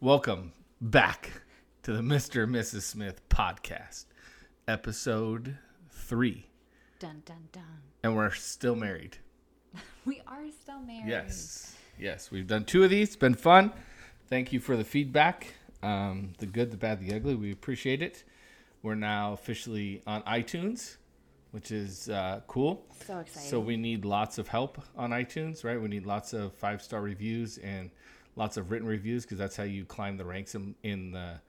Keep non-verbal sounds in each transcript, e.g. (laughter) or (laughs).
Welcome back to the Mr. and Mrs. Smith podcast, episode three. Dun dun dun. And we're still married. (laughs) We are still married. Yes. Yes. We've done two of these. It's been fun. Thank you for the feedback. Um, the good, the bad, the ugly. We appreciate it. We're now officially on iTunes, which is uh, cool. So exciting. So we need lots of help on iTunes, right? We need lots of five star reviews and lots of written reviews because that's how you climb the ranks in in, the,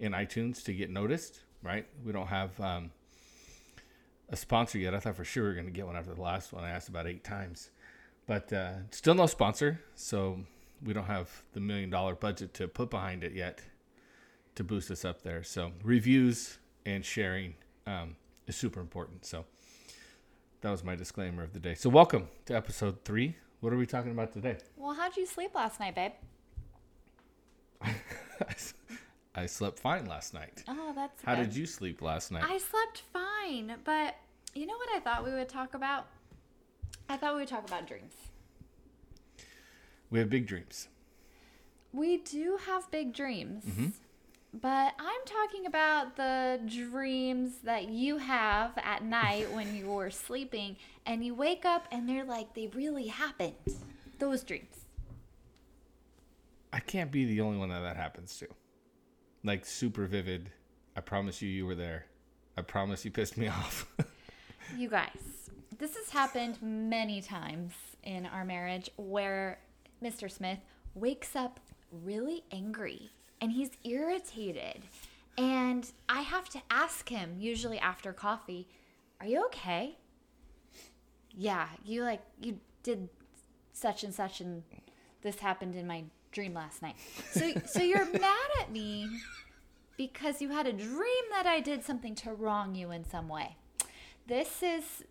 in iTunes to get noticed, right? We don't have um, a sponsor yet. I thought for sure we were going to get one after the last one. I asked about eight times, but uh, still no sponsor. So we don't have the million dollar budget to put behind it yet to boost us up there. So reviews and sharing um, is super important. So that was my disclaimer of the day. So welcome to episode three. What are we talking about today? well, how'd you sleep last night, babe? (laughs) I slept fine last night. Oh, that's How good. did you sleep last night? I slept fine, but you know what I thought we would talk about? I thought we would talk about dreams. we have big dreams. We do have big dreams. Mm-hmm. But I'm talking about the dreams that you have at (laughs) night when you're sleeping and you wake up and they're like they really happened. Those dreams. I can't be the only one that that happens to. Like super vivid. I promise you, you were there. I promise you pissed me (laughs) off. You guys, this has happened many times in our marriage where Mr. Smith wakes up really angry and he's irritated. And I have to ask him, usually after coffee, Are you okay? Yeah, you like, you did such and such, and this happened in my dream last night. So, so you're (laughs) mad at me because you had a dream that I did something to wrong you in some way. This is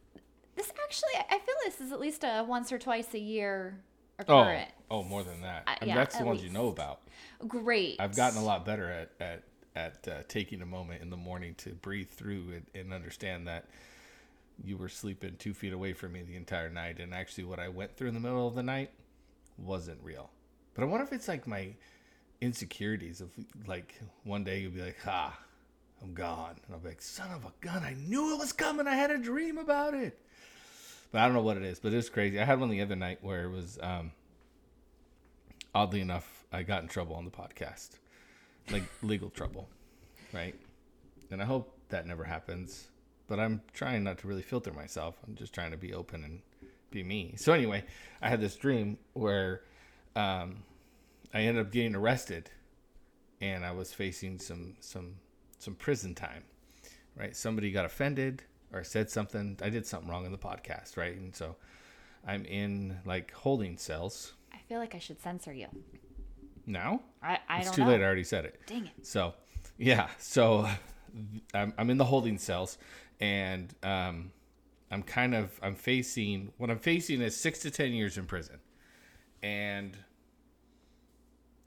this actually I feel this is at least a once or twice a year oh, occurrence. oh, oh more than that. Uh, I mean, yeah, that's the ones you know about. Great. I've gotten a lot better at at at uh, taking a moment in the morning to breathe through it and understand that you were sleeping two feet away from me the entire night, and actually, what I went through in the middle of the night wasn't real. But I wonder if it's like my insecurities of like one day you'll be like, "Ha, I'm gone," and I'll be like, "Son of a gun! I knew it was coming. I had a dream about it." But I don't know what it is. But it's crazy. I had one the other night where it was. um oddly enough, I got in trouble on the podcast, like (laughs) legal trouble, right? And I hope that never happens. But I'm trying not to really filter myself. I'm just trying to be open and be me. So anyway, I had this dream where um, I ended up getting arrested, and I was facing some some some prison time. Right? Somebody got offended or said something. I did something wrong in the podcast, right? And so I'm in like holding cells I feel like I should censor you. now. I, I it's don't too know. late. I already said it. Dang it. So, yeah. So, I'm, I'm in the holding cells, and um, I'm kind of I'm facing what I'm facing is six to ten years in prison, and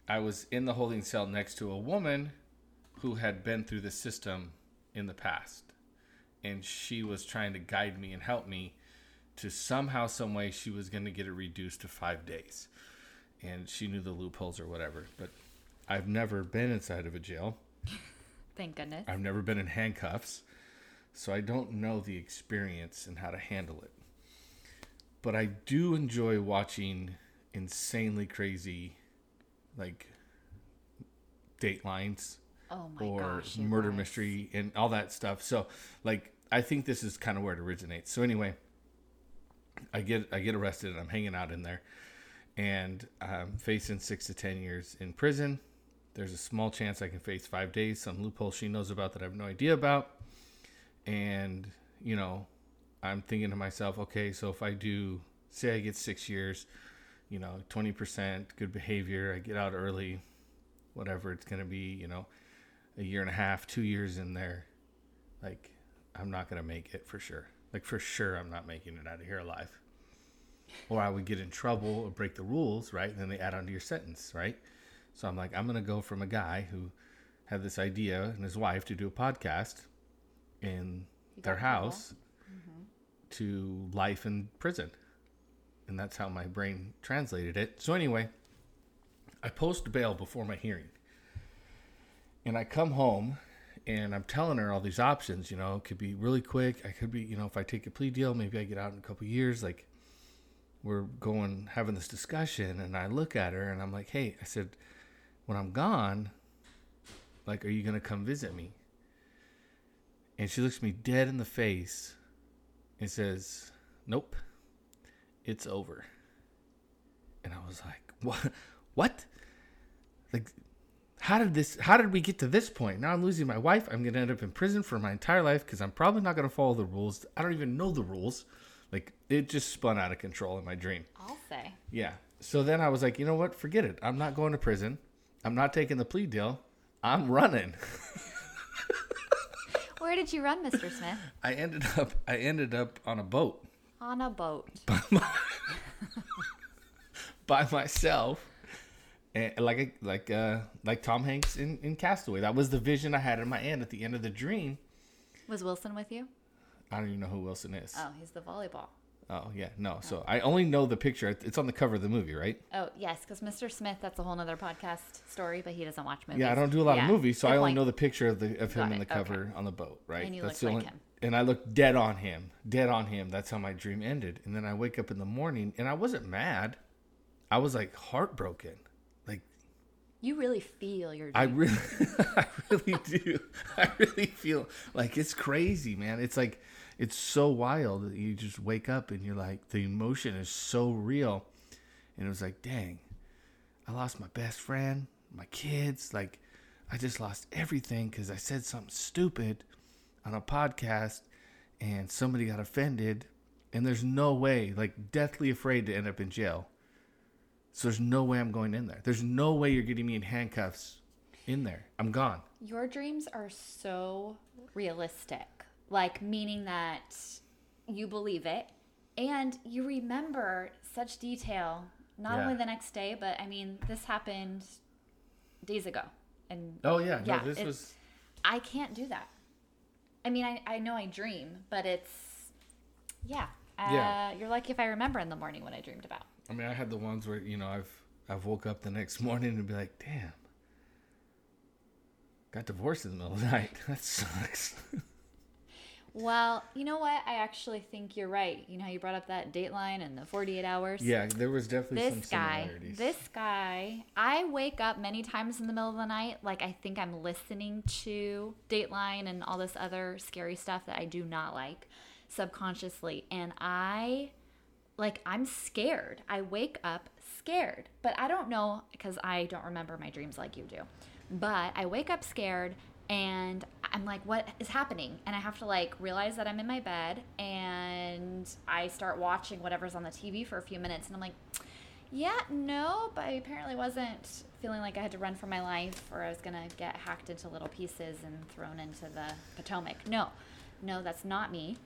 I was in the holding cell next to a woman who had been through the system in the past, and she was trying to guide me and help me to somehow, some way, she was going to get it reduced to five days and she knew the loopholes or whatever. But I've never been inside of a jail. (laughs) Thank goodness. I've never been in handcuffs. So I don't know the experience and how to handle it. But I do enjoy watching insanely crazy like datelines Oh or gosh. murder guys. mystery and all that stuff. So like I think this is kind of where it originates. So anyway, I get I get arrested and I'm hanging out in there and I'm facing 6 to 10 years in prison. There's a small chance I can face 5 days, some loophole she knows about that I have no idea about. And you know, I'm thinking to myself, okay, so if I do say I get 6 years, you know, 20% good behavior, I get out early, whatever it's going to be, you know, a year and a half, two years in there, like I'm not gonna make it for sure. Like for sure, I'm not making it out of here alive. Or I would get in trouble or break the rules, right? And then they add on to your sentence, right? So I'm like, I'm gonna go from a guy who had this idea and his wife to do a podcast in their got in trouble. house mm-hmm. to life in prison. And that's how my brain translated it. So anyway, I post bail before my hearing. And I come home and I'm telling her all these options, you know, it could be really quick. I could be, you know, if I take a plea deal, maybe I get out in a couple years. Like, we're going, having this discussion. And I look at her and I'm like, hey, I said, when I'm gone, like, are you going to come visit me? And she looks me dead in the face and says, nope, it's over. And I was like, (laughs) what? What? Like, how did this how did we get to this point now i'm losing my wife i'm going to end up in prison for my entire life because i'm probably not going to follow the rules i don't even know the rules like it just spun out of control in my dream I'll say. yeah so then i was like you know what forget it i'm not going to prison i'm not taking the plea deal i'm running (laughs) Where did you run, Mr. Smith? i ended up i ended up on a boat On a boat. (laughs) (laughs) by myself and like like uh like tom hanks in, in castaway that was the vision i had in my end at the end of the dream Was Wilson with you? i don't even know who wilson is Oh, he's the volleyball. Oh yeah, no. So I only know the picture. It's on the cover of the movie, right? Oh, yes, because Mr. Smith, that's a whole nother podcast story, but he doesn't watch movies. Yeah, I don't do a lot Yeah, of movies, so good I only point. know the picture of the of him Got in the it, okay. cover on the boat, right? And you That's look the like only. him. And I looked dead on him, dead on him. That's how my dream ended. And then I wake up in the morning, and I wasn't mad. I was like heartbroken. Like You really feel your I dream. really, (laughs) I really do. I really feel like it's crazy, man. It's like it's so wild that you just wake up and you're like the emotion is so real, and it was like, dang, I lost my best friend, my kids, like I just lost everything because I said something stupid on a podcast, and somebody got offended, and there's no way, like deathly afraid to end up in jail. So there's no way I'm going in there. There's no way you're getting me in handcuffs in there. I'm gone. Your dreams are so realistic, like meaning that you believe it and you remember such detail, not Yeah. only the next day, but I mean, this happened days ago. And Oh yeah, no, Yeah, this was I can't do that. I mean, I, I know I dream, but it's, yeah. Uh, Yeah. You're lucky if I remember in the morning what I dreamed about. I mean, I had the ones where, you know, I've I've woke up the next (laughs) morning and be like, "Damn. Got divorced in the middle of the night. (laughs) That sucks." (laughs) Well, you know what? I actually think you're right. You know how you brought up that dateline and the 48 hours? yeah, there was definitely this some guy, similarities. this guy, I wake up many times in the middle of the night. Like, I think I'm listening to Dateline and all this other scary stuff that I do not like subconsciously. And I, like, I'm scared. I wake up scared. But I don't know because I don't remember my dreams like you do. But I wake up scared and I'm like, what is happening? And I have to like realize that I'm in my bed and I start watching whatever's on the TV for a few minutes and I'm like, yeah, no, but I apparently wasn't feeling like I had to run for my life or I was going to get hacked into little pieces and thrown into the Potomac. No, no, that's not me.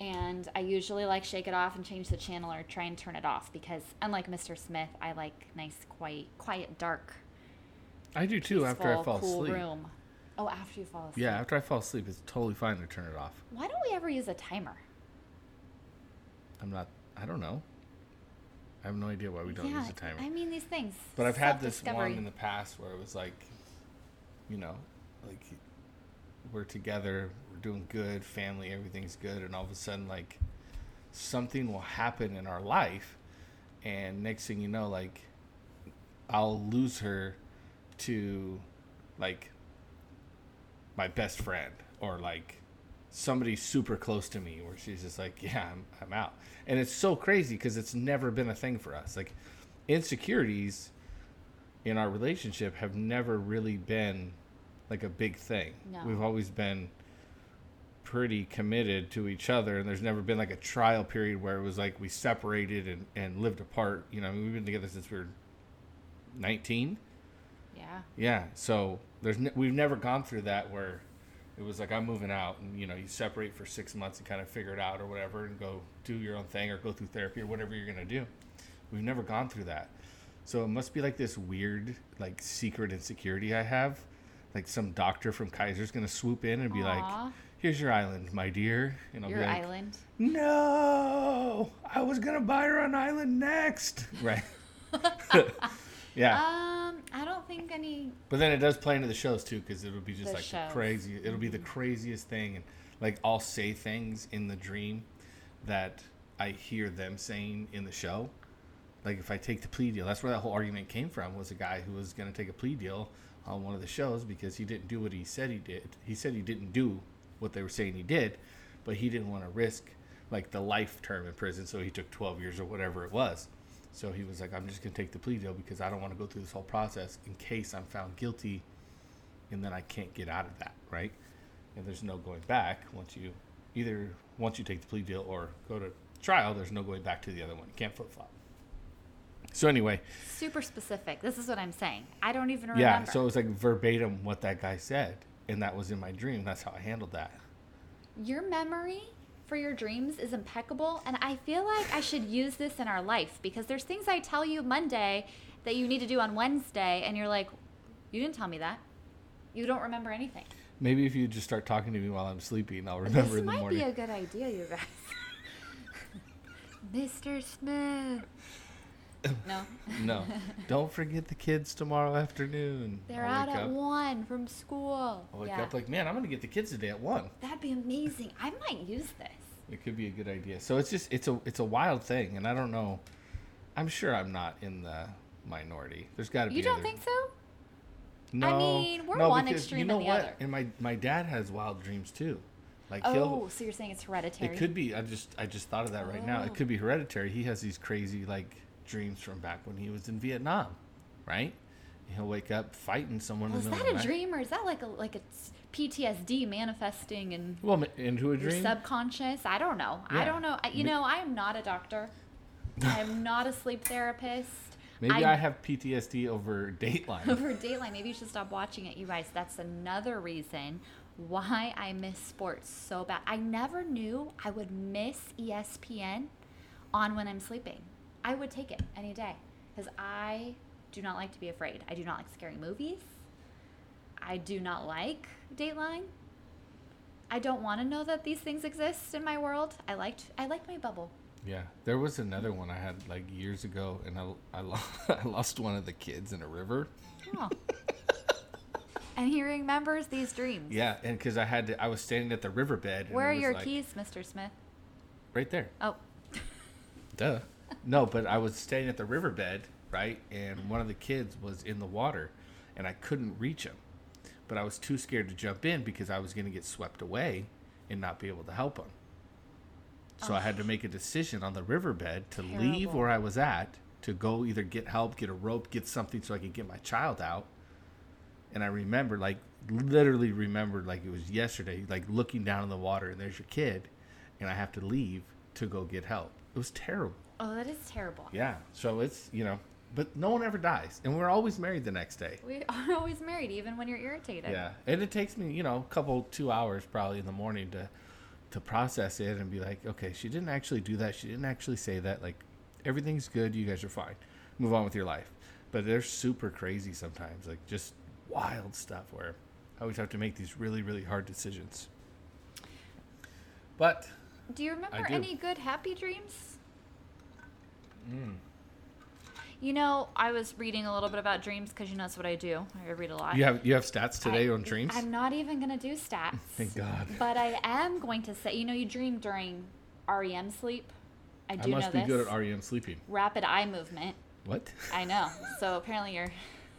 And I usually like shake it off and change the channel or try and turn it off because unlike Mr. Smith, I like nice, quiet, quiet, dark, I do too after I fall cool asleep. room. Oh, after you fall asleep. Yeah, after I fall asleep, it's totally fine to turn it off. Why don't we ever use a timer? I'm not I don't know. I have no idea why we don't yeah, use a timer. I mean these things. But I've had this one in the past where it was like, you know, like we're together, we're doing good, family, everything's good, and all of a sudden, like, something will happen in our life, and next thing you know, like, I'll lose her to, like, my best friend or like somebody super close to me where she's just like yeah i'm, I'm out and it's so crazy because it's never been a thing for us like insecurities in our relationship have never really been like a big thing No. we've always been pretty committed to each other and there's never been like a trial period where it was like we separated and, and lived apart you know I mean, we've been together since we were 19 Yeah. yeah. So there's ne- we've never gone through that where it was like I'm moving out and you know you separate for six months and kind of figure it out or whatever and go do your own thing or go through therapy or whatever you're gonna do. We've never gone through that. So it must be like this weird like secret insecurity I have. Like some doctor from Kaiser's gonna swoop in and be like, "Here's your island, my dear," and I'll Your be like, island. "No, I was gonna buy her an island next." Right. (laughs) (laughs) yeah. Um, I don't think any But then it does play into the shows too, because it'll be just The like shows. the crazy. It'll be the craziest thing, and like I'll say things in the dream that I hear them saying in the show. Like if I take the plea deal, that's where that whole argument came from. Was a guy who was going to take a plea deal on one of the shows because he didn't do what he said he did. He said he didn't do what they were saying he did, but he didn't want to risk like the life term in prison, so he took 12 years or whatever it was. So he was like, I'm just going to take the plea deal because I don't want to go through this whole process in case I'm found guilty and then I can't get out of that, right? And there's no going back once you either once you take the plea deal or go to trial, there's no going back to the other one. You can't flip flop. So anyway, super specific. This is what I'm saying. I don't even remember. yeah, so it was like verbatim what that guy said, and that was in my dream. That's how I handled that. your memory for your dreams is impeccable, and I feel like I should use this in our life because there's things I tell you Monday that you need to do on Wednesday, and you're like, you didn't tell me that. You don't remember anything. Maybe if you just start talking to me while I'm sleeping, I'll remember this in the morning might morning. be a good idea, you guys. (laughs) Mr. Smith. (coughs) No, no, (laughs) don't forget the kids tomorrow afternoon. they're out at up- one from school. I'll wake yeah, up like, man, I'm gonna get the kids today at one. that'd be amazing. I might use this. It could be a good idea. So it's just it's a it's a wild thing, and I don't know. I'm sure I'm not in the minority. There's got to be. You don't other- think so? No, I mean, we're no, one extreme you know and the what? other. And my my dad has wild dreams too. Like Oh, so you're saying it's hereditary? It could be. I just I just thought of that right now. Oh. It could be hereditary. He has these crazy like dreams from back when he was in Vietnam, right? He'll wake up fighting someone in the that a night. dream or is that like a like a PTSD manifesting and Well, into a dream. subconscious? I don't know. I don't know. I, you Ma- know, I am not a doctor. (laughs) I am not a sleep therapist. Maybe I, have PTSD over Dateline. over Dateline. Maybe you should stop watching it, you guys. That's another reason why I miss sports so bad. I never knew I would miss ESPN on when I'm sleeping. I would take it any day because I do not like to be afraid. I do not like scary movies. I do not like Dateline. I don't want to know that these things exist in my world. I liked I like my bubble. Yeah, there was another one I had like years ago, and I I, lo- (laughs) I lost one of the kids in a river. Oh. and he remembers these dreams. Yeah, and because I had to, I was standing at the riverbed. Where are your like, keys, Mr. Smith? Right there. Oh, Duh. No, but I was staying at the riverbed, right, and one of the kids was in the water, and I couldn't reach him, but I was too scared to jump in because I was going to get swept away and not be able to help him. So I had to make a decision on the riverbed to leave where I was at to go either get help, get a rope, get something so I could get my child out. And I remember, like, literally remembered like it was yesterday, like looking down in the water and there's your kid, and I have to leave to go get help. It was terrible. Oh, that is terrible. Yeah. So it's, you know, but no one ever dies. And we're always married the next day. We (laughs) are always married, even when you're irritated. Yeah. And it takes me, you know, a couple, two hours probably in the morning to, to process it and be like, okay, she didn't actually do that. She didn't actually say that. Like, everything's good. You guys are fine. Move on with your life. But they're super crazy sometimes. Like, just wild stuff where I always have to make these really, really hard decisions. But Do you remember do. any good happy dreams? Mm. You know, I was reading a little bit about dreams because you know that's what I do. I read a lot. you have you have stats today I- on dreams? I'm not even gonna do stats. (laughs) Thank God. But I am going to say, you know, you dream during REM sleep. I do. I must know be this. good at REM sleeping. Rapid eye movement. What? I know. So apparently you're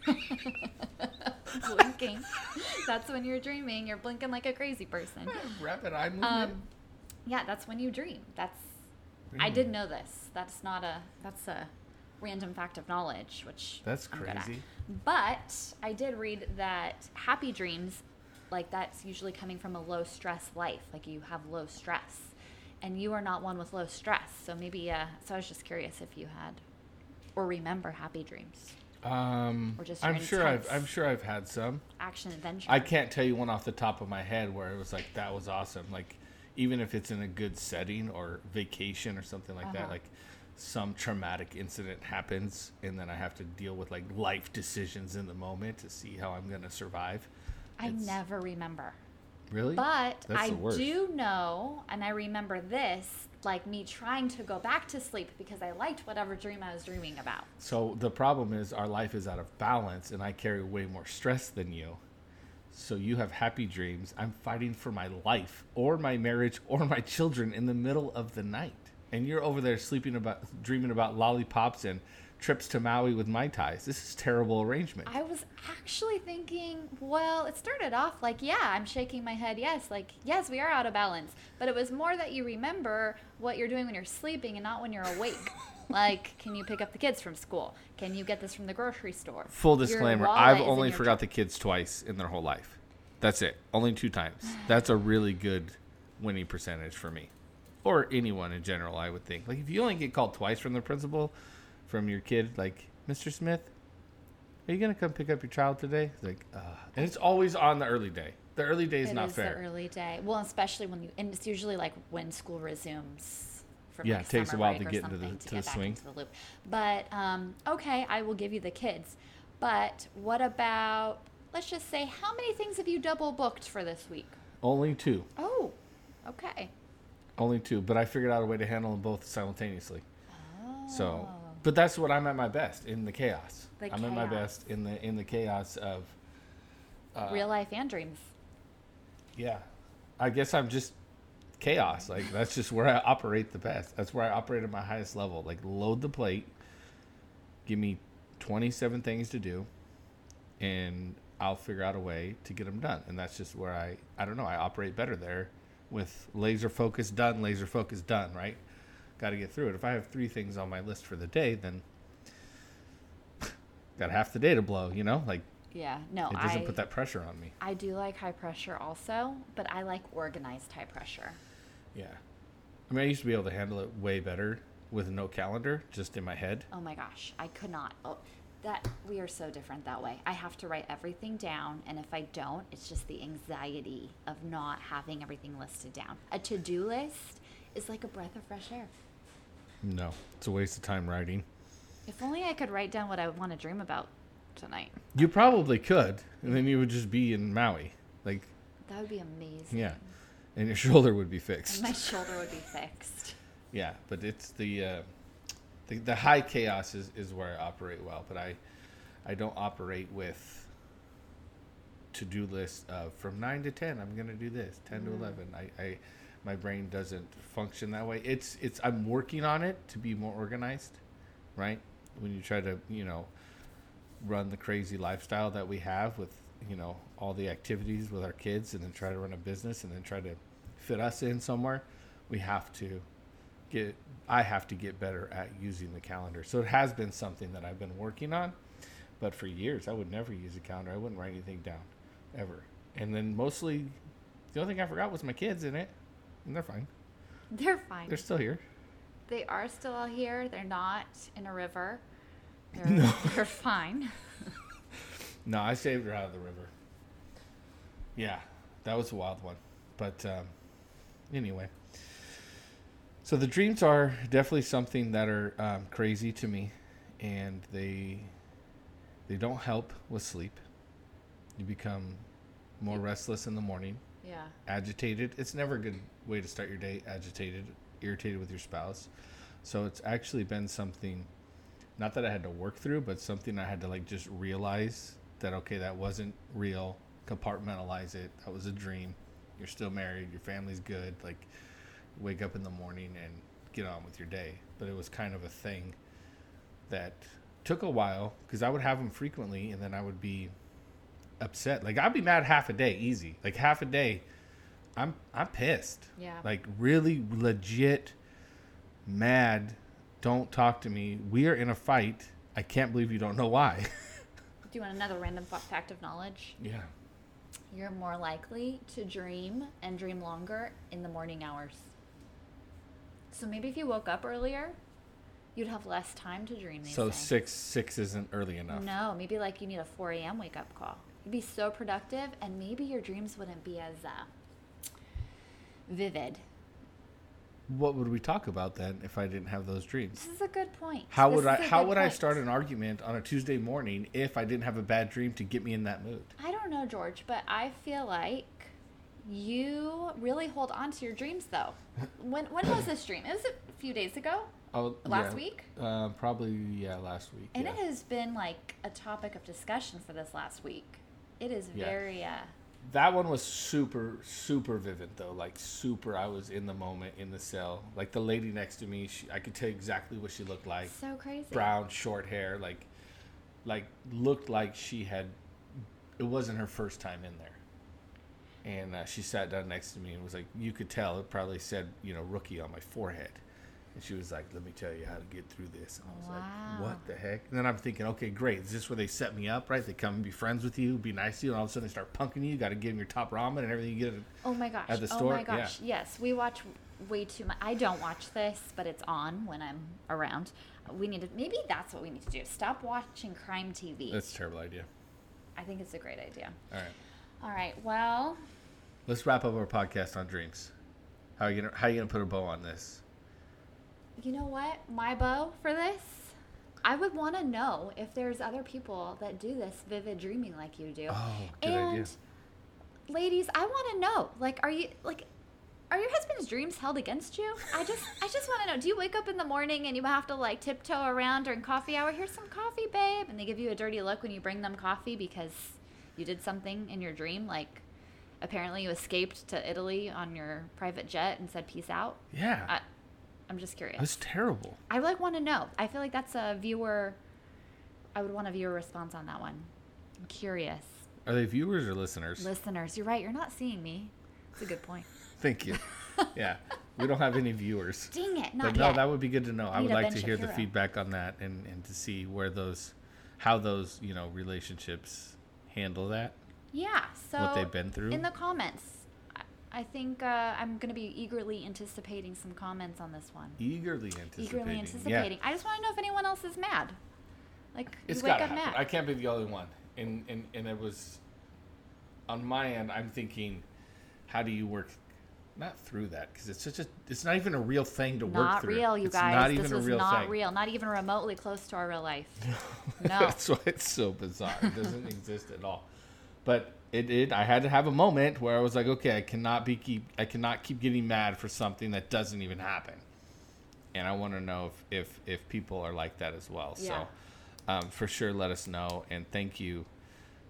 (laughs) blinking. That's when you're dreaming. You're blinking like a crazy person. Rapid eye movement. Um, yeah, that's when you dream. That's I did know this. That's not a that's a random fact of knowledge, which That's I'm good at. crazy. But I did read that happy dreams, like that's usually coming from a low stress life. Like you have low stress, and you are not one with low stress. So maybe. Uh, so I was just curious if you had, or remember happy dreams, Um, Or just I'm sure I've I'm sure I've had some. action adventure. I can't tell you one off the top of my head where it was like that was awesome. Like even if it's in a good setting or vacation or something like that, Uh-huh. like some traumatic incident happens and then I have to deal with like life decisions in the moment to see how I'm gonna survive. I It's- never remember. Really? But That's I do know, and I remember this, like me trying to go back to sleep because I liked whatever dream I was dreaming about. So the problem is our life is out of balance and I carry way more stress than you. So you have happy dreams. I'm fighting for my life or my marriage or my children in the middle of the night. And you're over there sleeping about dreaming about lollipops and trips to Maui with my ties. This is terrible arrangement. I was actually thinking, well, it started off like, yeah, I'm shaking my head, yes, like, yes, we are out of balance. But it was more that you remember what you're doing when you're sleeping and not when you're awake. (laughs) like, can you pick up the kids from school? Can you get this from the grocery store? Full disclaimer, I've only forgot the kids twice in their whole life. That's it. Only two times. (sighs) That's a really good winning percentage for me. Or anyone in general, I would think. Like if you only get called twice from the principal from your kid, like, Mr. Smith, are you gonna come pick up your child today? It's like, uh, and it's always on the early day. The early day is It not is fair. the early day. Well, especially when you, and it's usually like when school resumes. From Yeah, like it takes a while to get into the- something to get the swing. into the loop. But um, okay, I will give you the kids. But what about? Let's just say, how many things have you double booked for this week? Only two. Oh, okay. Only two. But I figured out a way to handle them both simultaneously. Oh. So, but that's what I'm at my best in the chaos. The I'm at my best in the in the chaos of uh, real life and dreams. Yeah, I guess I'm just chaos. Like that's just where I operate the best. That's where I operate at my highest level. Like load the plate, give me 27 things to do, and I'll figure out a way to get them done. And that's just where I I don't know. I operate better there with laser focus done, laser focus done. Right, got to get through it. If I have three things on my list for the day, then (laughs) got half the day to blow. You know, like Yeah, no, it doesn't I put that pressure on me. I do like high pressure also, but I like organized high pressure. Yeah. I mean, I used to be able to handle it way better with no calendar, just in my head. Oh my gosh, I could not. Oh, that we are so different that way. I have to write everything down, and if I don't, it's just the anxiety of not having everything listed down. A to-do list is like a breath of fresh air. No, it's a waste of time writing. If only I could write down what I would want to dream about tonight. You probably could, and then you would just be in Maui. Like, That would be amazing. yeah. And your (laughs) shoulder would be fixed. my shoulder would be fixed. Yeah, but it's the, uh, the the high chaos is, is where I operate well, but I I don't operate with to do lists of from nine to ten I'm gonna do this, ten to eleven. I, I my brain doesn't function that way. It's it's I'm working on it to be more organized, right? When you try to, you know, run the crazy lifestyle that we have with, you know, all the activities with our kids and then try to run a business and then try to fit us in somewhere, we have to get I have to get better at using the calendar. So it has been something that I've been working on, but for years I would never use a calendar. I wouldn't write anything down ever. And then mostly the only thing I forgot was my kids in it. And they're fine. (laughs) They're fine. They're still here. They are still all here. They're not in a river. (laughs) They're, No. they're fine. (laughs) No, I saved her out of the river. Yeah, that was a wild one. But um, anyway, so the dreams are definitely something that are um, crazy to me, and they they don't help with sleep. You become more restless in the morning, Yeah. agitated. It's never a good way to start your day. Agitated, irritated with your spouse. So it's actually been something, not that I had to work through, but something I had to like just realize that okay, that wasn't real. Compartmentalize it. That was a dream. You're still married. Your family's good. Like, wake up in the morning and get on with your day. But it was kind of a thing that took a while because I would have them frequently, and then I would be upset. Like I'd be mad half a day, easy. Like half a day, I'm I'm pissed. Yeah. Like really legit mad. Don't talk to me. We are in a fight. I can't believe you don't know why. (laughs) Do you want another random fact of knowledge? yeah. You're more likely to dream and dream longer in the morning hours. So maybe if you woke up earlier, you'd have less time to dream these So things. six six isn't early enough. No, maybe like you need a 4 a.m. wake up call. You'd be so productive, and maybe your dreams wouldn't be as uh, vivid. What would we talk about then if I didn't have those dreams? This is a good point. How This would I how would I start an argument on a Tuesday morning if I didn't have a bad dream to get me in that mood? I don't know, George, but I feel like You really hold on to your dreams, though. When when was this dream? It was a few days ago, Oh, last yeah. week, Uh, probably yeah, last week. and yeah. it has been like a topic of discussion for this last week. It is Yeah. very uh, That one was super, super vivid though. Like super, I was in the moment in the cell. Like the lady next to me, she, I could tell exactly what she looked like. so crazy. Brown, short hair, like, like looked like she had. It wasn't her first time in there. And uh, she sat down next to me and was like, you could tell it probably said, you know, rookie on my forehead. And she was like, let me tell you how to get through this. And I was Wow. like, what the heck? And then I'm thinking, okay, great. Is this where they set me up, right? They come and be friends with you, be nice to you, and all of a sudden they start punking you. You got to give them your top ramen and everything you get. At, Oh my gosh. At the Oh store? my gosh. Yes, we watch way too much. I don't watch this, but it's on when I'm around. We need to maybe that's what we need to do. Stop watching crime TV. That's a terrible idea. I think it's a great idea. All right. All right. Well, Let's wrap up our podcast on dreams. How are you gonna How are you gonna put a bow on this? You know what? My bow for this, I would want to know if there's other people that do this vivid dreaming like you do. Oh, good and idea. ladies, I want to know. Like, are you like? Are your husband's dreams held against you? I just, (laughs) I just want to know. Do you wake up in the morning and you have to like tiptoe around during coffee hour? Here's some coffee, babe, and they give you a dirty look when you bring them coffee because you did something in your dream, like apparently you escaped to Italy on your private jet and said peace out. Yeah, I, I'm just curious. that's terrible. I like want to know. I feel like that's a viewer. I would want a viewer response on that one. I'm curious. Are they viewers or listeners? Listeners, you're right. You're not seeing me. It's a good point. (laughs) Thank you. (laughs) yeah, we don't have any viewers. Dang it, not But no, yet. that would be good to know. I would like to hear the feedback on that and, and to see where those, how those you know relationships handle that. yeah. So what they've been through. in the comments. I- think uh, I'm going to be eagerly anticipating some comments on this one. Eagerly anticipating. Eagerly Yeah. anticipating. I just want to know if anyone else is mad. Like It's you wake up happen. mad. I can't be the only one. And, and and it was on my end. I'm thinking, how do you work? Not through that because it's such a. It's not even a real thing to work not through. real, you it's guys. Not this even was a real not thing. real. Not even remotely close to our real life. (laughs) No. That's why it's so bizarre. It doesn't (laughs) exist at all. But it did. I had to have a moment where I was like, okay, I cannot be keep. I cannot keep getting mad for something that doesn't even happen. And I want to know if if if people are like that as well. Yeah. So, um, for sure, let us know. And thank you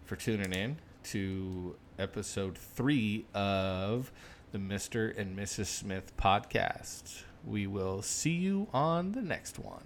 for tuning in to episode three of the Mr. and Mrs. Smith podcast. We will see you on the next one.